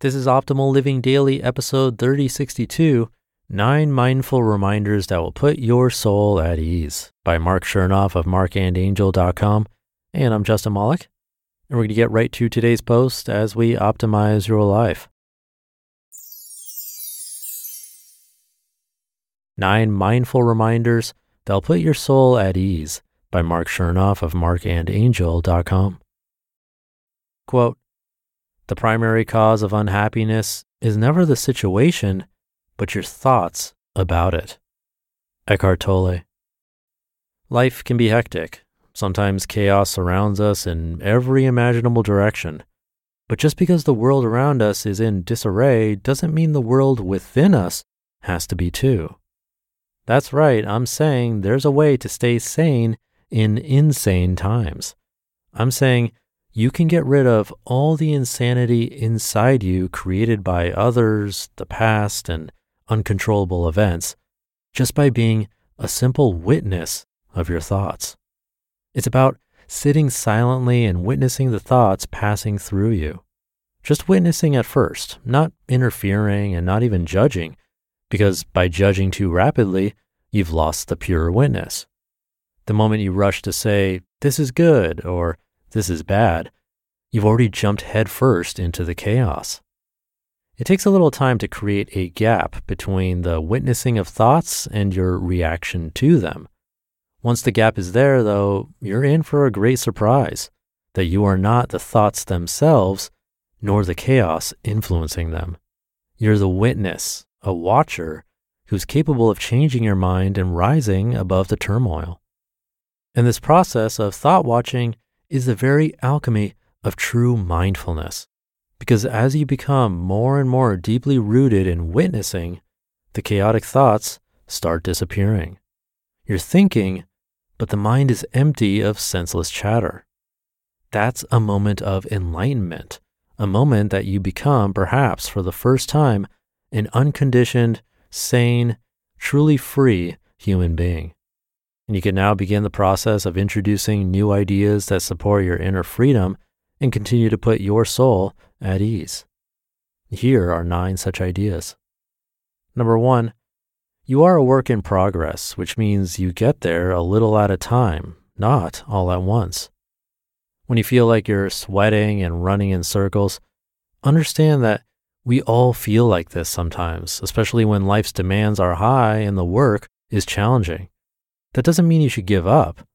This is Optimal Living Daily, episode 3062 Nine Mindful Reminders That Will Put Your Soul at Ease by Marc Chernoff of marcandangel.com. And I'm Justin Malik. And we're going to get right to today's post as we optimize your life. Nine Mindful Reminders That'll Put Your Soul at Ease by Marc Chernoff of marcandangel.com. Quote, the primary cause of unhappiness is never the situation, but your thoughts about it. Eckhart Tolle. Life can be hectic. Sometimes chaos surrounds us in every imaginable direction. But just because the world around us is in disarray doesn't mean the world within us has to be too. That's right, I'm saying there's a way to stay sane in insane times. I'm saying you can get rid of all the insanity inside you created by others, the past, and uncontrollable events just by being a simple witness of your thoughts. It's about sitting silently and witnessing the thoughts passing through you. Just witnessing at first, not interfering and not even judging, because by judging too rapidly, you've lost the pure witness. The moment you rush to say, this is good, or this is bad, you've already jumped headfirst into the chaos. It takes a little time to create a gap between the witnessing of thoughts and your reaction to them. Once the gap is there, though, you're in for a great surprise that you are not the thoughts themselves, nor the chaos influencing them. You're the witness, a watcher, who's capable of changing your mind and rising above the turmoil. And this process of thought watching is the very alchemy of true mindfulness. Because as you become more and more deeply rooted in witnessing, the chaotic thoughts start disappearing. You're thinking, but the mind is empty of senseless chatter. That's a moment of enlightenment, a moment that you become, perhaps for the first time, an unconditioned, sane, truly free human being. And you can now begin the process of introducing new ideas that support your inner freedom and continue to put your soul at ease. Here are nine such ideas. Number one, you are a work in progress, which means you get there a little at a time, not all at once. When you feel like you're sweating and running in circles, understand that we all feel like this sometimes, especially when life's demands are high and the work is challenging. That doesn't mean you should give up.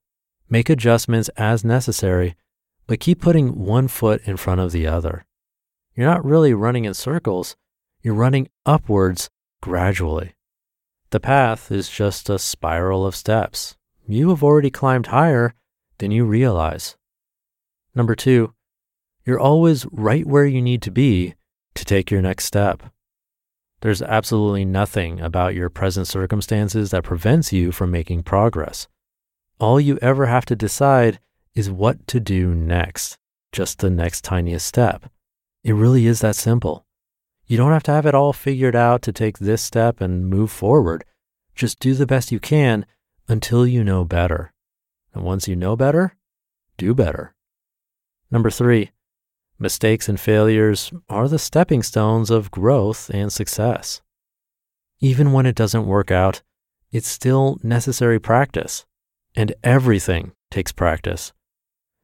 Make adjustments as necessary, but keep putting one foot in front of the other. You're not really running in circles, you're running upwards gradually. The path is just a spiral of steps. You have already climbed higher than you realize. Number two, you're always right where you need to be to take your next step. There's absolutely nothing about your present circumstances that prevents you from making progress. All you ever have to decide is what to do next, just the next tiniest step. It really is that simple. You don't have to have it all figured out to take this step and move forward. Just do the best you can until you know better. And once you know better, do better. Number three, Mistakes and failures are the stepping stones of growth and success. Even when it doesn't work out, it's still necessary practice, and everything takes practice.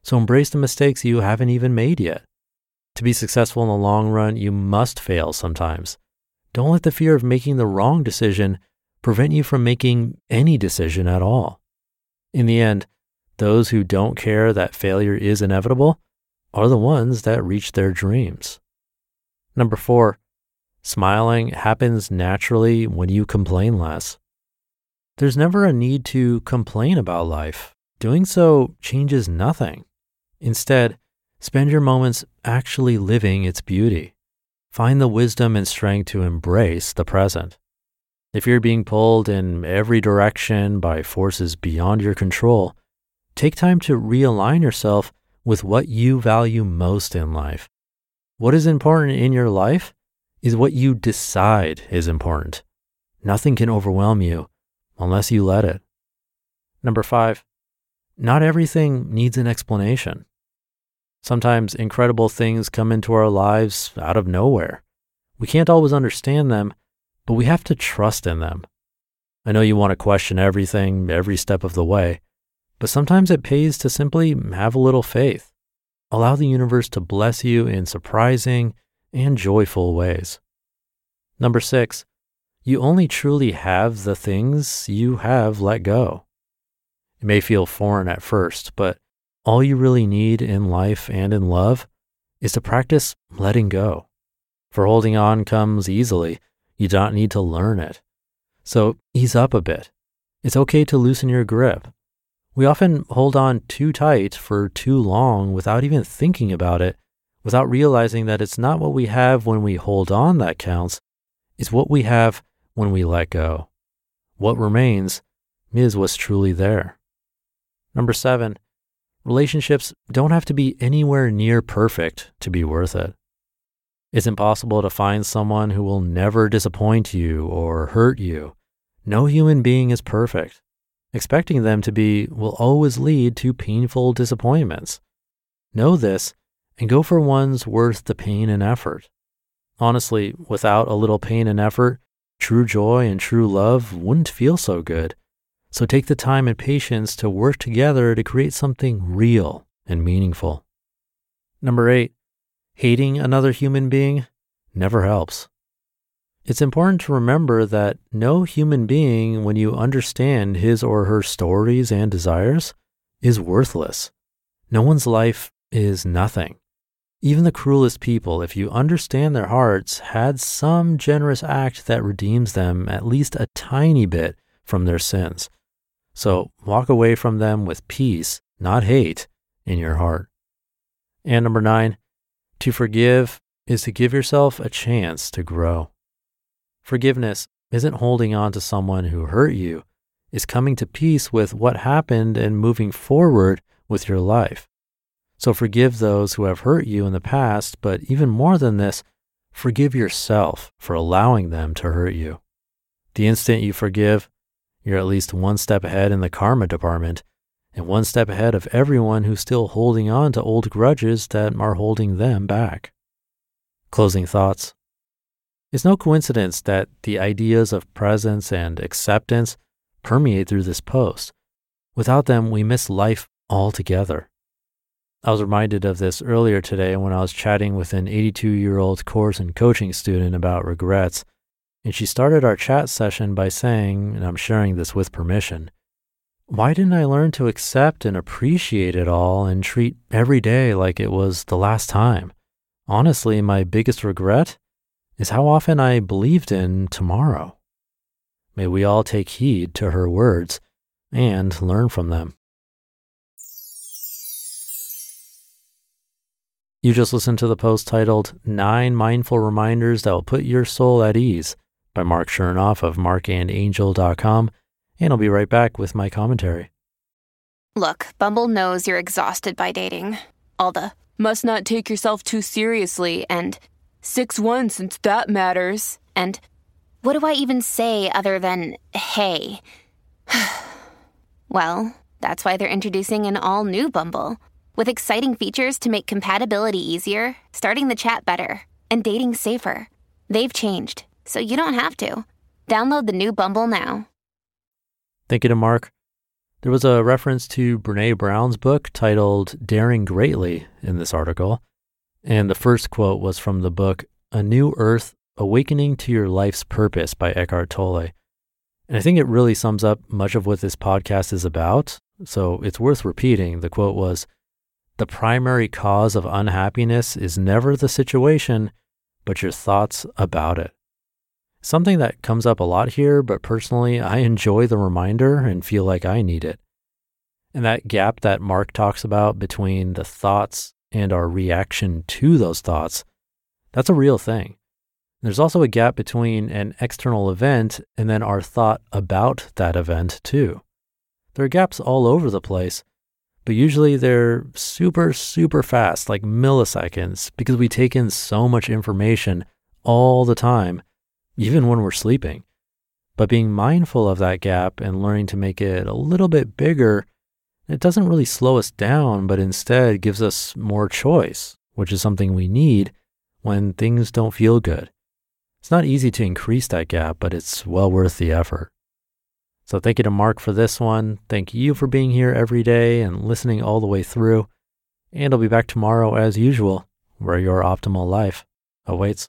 So embrace the mistakes you haven't even made yet. To be successful in the long run, you must fail sometimes. Don't let the fear of making the wrong decision prevent you from making any decision at all. In the end, those who don't care that failure is inevitable are the ones that reach their dreams. Number four, smiling happens naturally when you complain less. There's never a need to complain about life. Doing so changes nothing. Instead, spend your moments actually living its beauty. Find the wisdom and strength to embrace the present. If you're being pulled in every direction by forces beyond your control, take time to realign yourself with what you value most in life. What is important in your life is what you decide is important. Nothing can overwhelm you unless you let it. Number five, not everything needs an explanation. Sometimes incredible things come into our lives out of nowhere. We can't always understand them, but we have to trust in them. I know you want to question everything every step of the way, but sometimes it pays to simply have a little faith. Allow the universe to bless you in surprising and joyful ways. Number six, you only truly have the things you have let go. It may feel foreign at first, but all you really need in life and in love is to practice letting go. For holding on comes easily, you don't need to learn it. So ease up a bit. It's okay to loosen your grip. We often hold on too tight for too long without even thinking about it, without realizing that it's not what we have when we hold on that counts, it's what we have when we let go. What remains is what's truly there. Number seven, relationships don't have to be anywhere near perfect to be worth it. It's impossible to find someone who will never disappoint you or hurt you. No human being is perfect. Expecting them to be will always lead to painful disappointments. Know this and go for ones worth the pain and effort. Honestly, without a little pain and effort, true joy and true love wouldn't feel so good. So take the time and patience to work together to create something real and meaningful. Number eight, hating another human being never helps. It's important to remember that no human being, when you understand his or her stories and desires, is worthless. No one's life is nothing. Even the cruelest people, if you understand their hearts, had some generous act that redeems them at least a tiny bit from their sins. So walk away from them with peace, not hate, in your heart. And number nine, to forgive is to give yourself a chance to grow. Forgiveness isn't holding on to someone who hurt you, it's coming to peace with what happened and moving forward with your life. So forgive those who have hurt you in the past, but even more than this, forgive yourself for allowing them to hurt you. The instant you forgive, you're at least one step ahead in the karma department and one step ahead of everyone who's still holding on to old grudges that are holding them back. Closing thoughts. It's no coincidence that the ideas of presence and acceptance permeate through this post. Without them, we miss life altogether. I was reminded of this earlier today when I was chatting with an 82 year old course and coaching student about regrets. And she started our chat session by saying, and I'm sharing this with permission, why didn't I learn to accept and appreciate it all and treat every day like it was the last time? Honestly, my biggest regret is how often I believed in tomorrow. May we all take heed to her words and learn from them. You just listened to the post titled Nine Mindful Reminders That Will Put Your Soul at Ease by Marc Chernoff of marcandangel.com, and I'll be right back with my commentary. Look, Bumble knows you're exhausted by dating. All the must not take yourself too seriously and 6 1 since that matters. And what do I even say other than hey? well, that's why they're introducing an all new Bumble with exciting features to make compatibility easier, starting the chat better, and dating safer. They've changed, so you don't have to. Download the new Bumble now. Thank you to Marc. There was a reference to Brené Brown's book titled Daring Greatly in this article. And the first quote was from the book A New Earth Awakening to Your Life's Purpose by Eckhart Tolle. And I think it really sums up much of what this podcast is about. So it's worth repeating. The quote was The primary cause of unhappiness is never the situation, but your thoughts about it. Something that comes up a lot here, but personally, I enjoy the reminder and feel like I need it. And that gap that Marc talks about between the thoughts and our reaction to those thoughts, that's a real thing. There's also a gap between an external event and then our thought about that event, too. There are gaps all over the place, but usually they're super, super fast, like milliseconds, because we take in so much information all the time, even when we're sleeping. But being mindful of that gap and learning to make it a little bit bigger, it doesn't really slow us down, but instead gives us more choice, which is something we need when things don't feel good. It's not easy to increase that gap, but it's well worth the effort. So thank you to Marc for this one. Thank you for being here every day and listening all the way through. And I'll be back tomorrow as usual, where your optimal life awaits.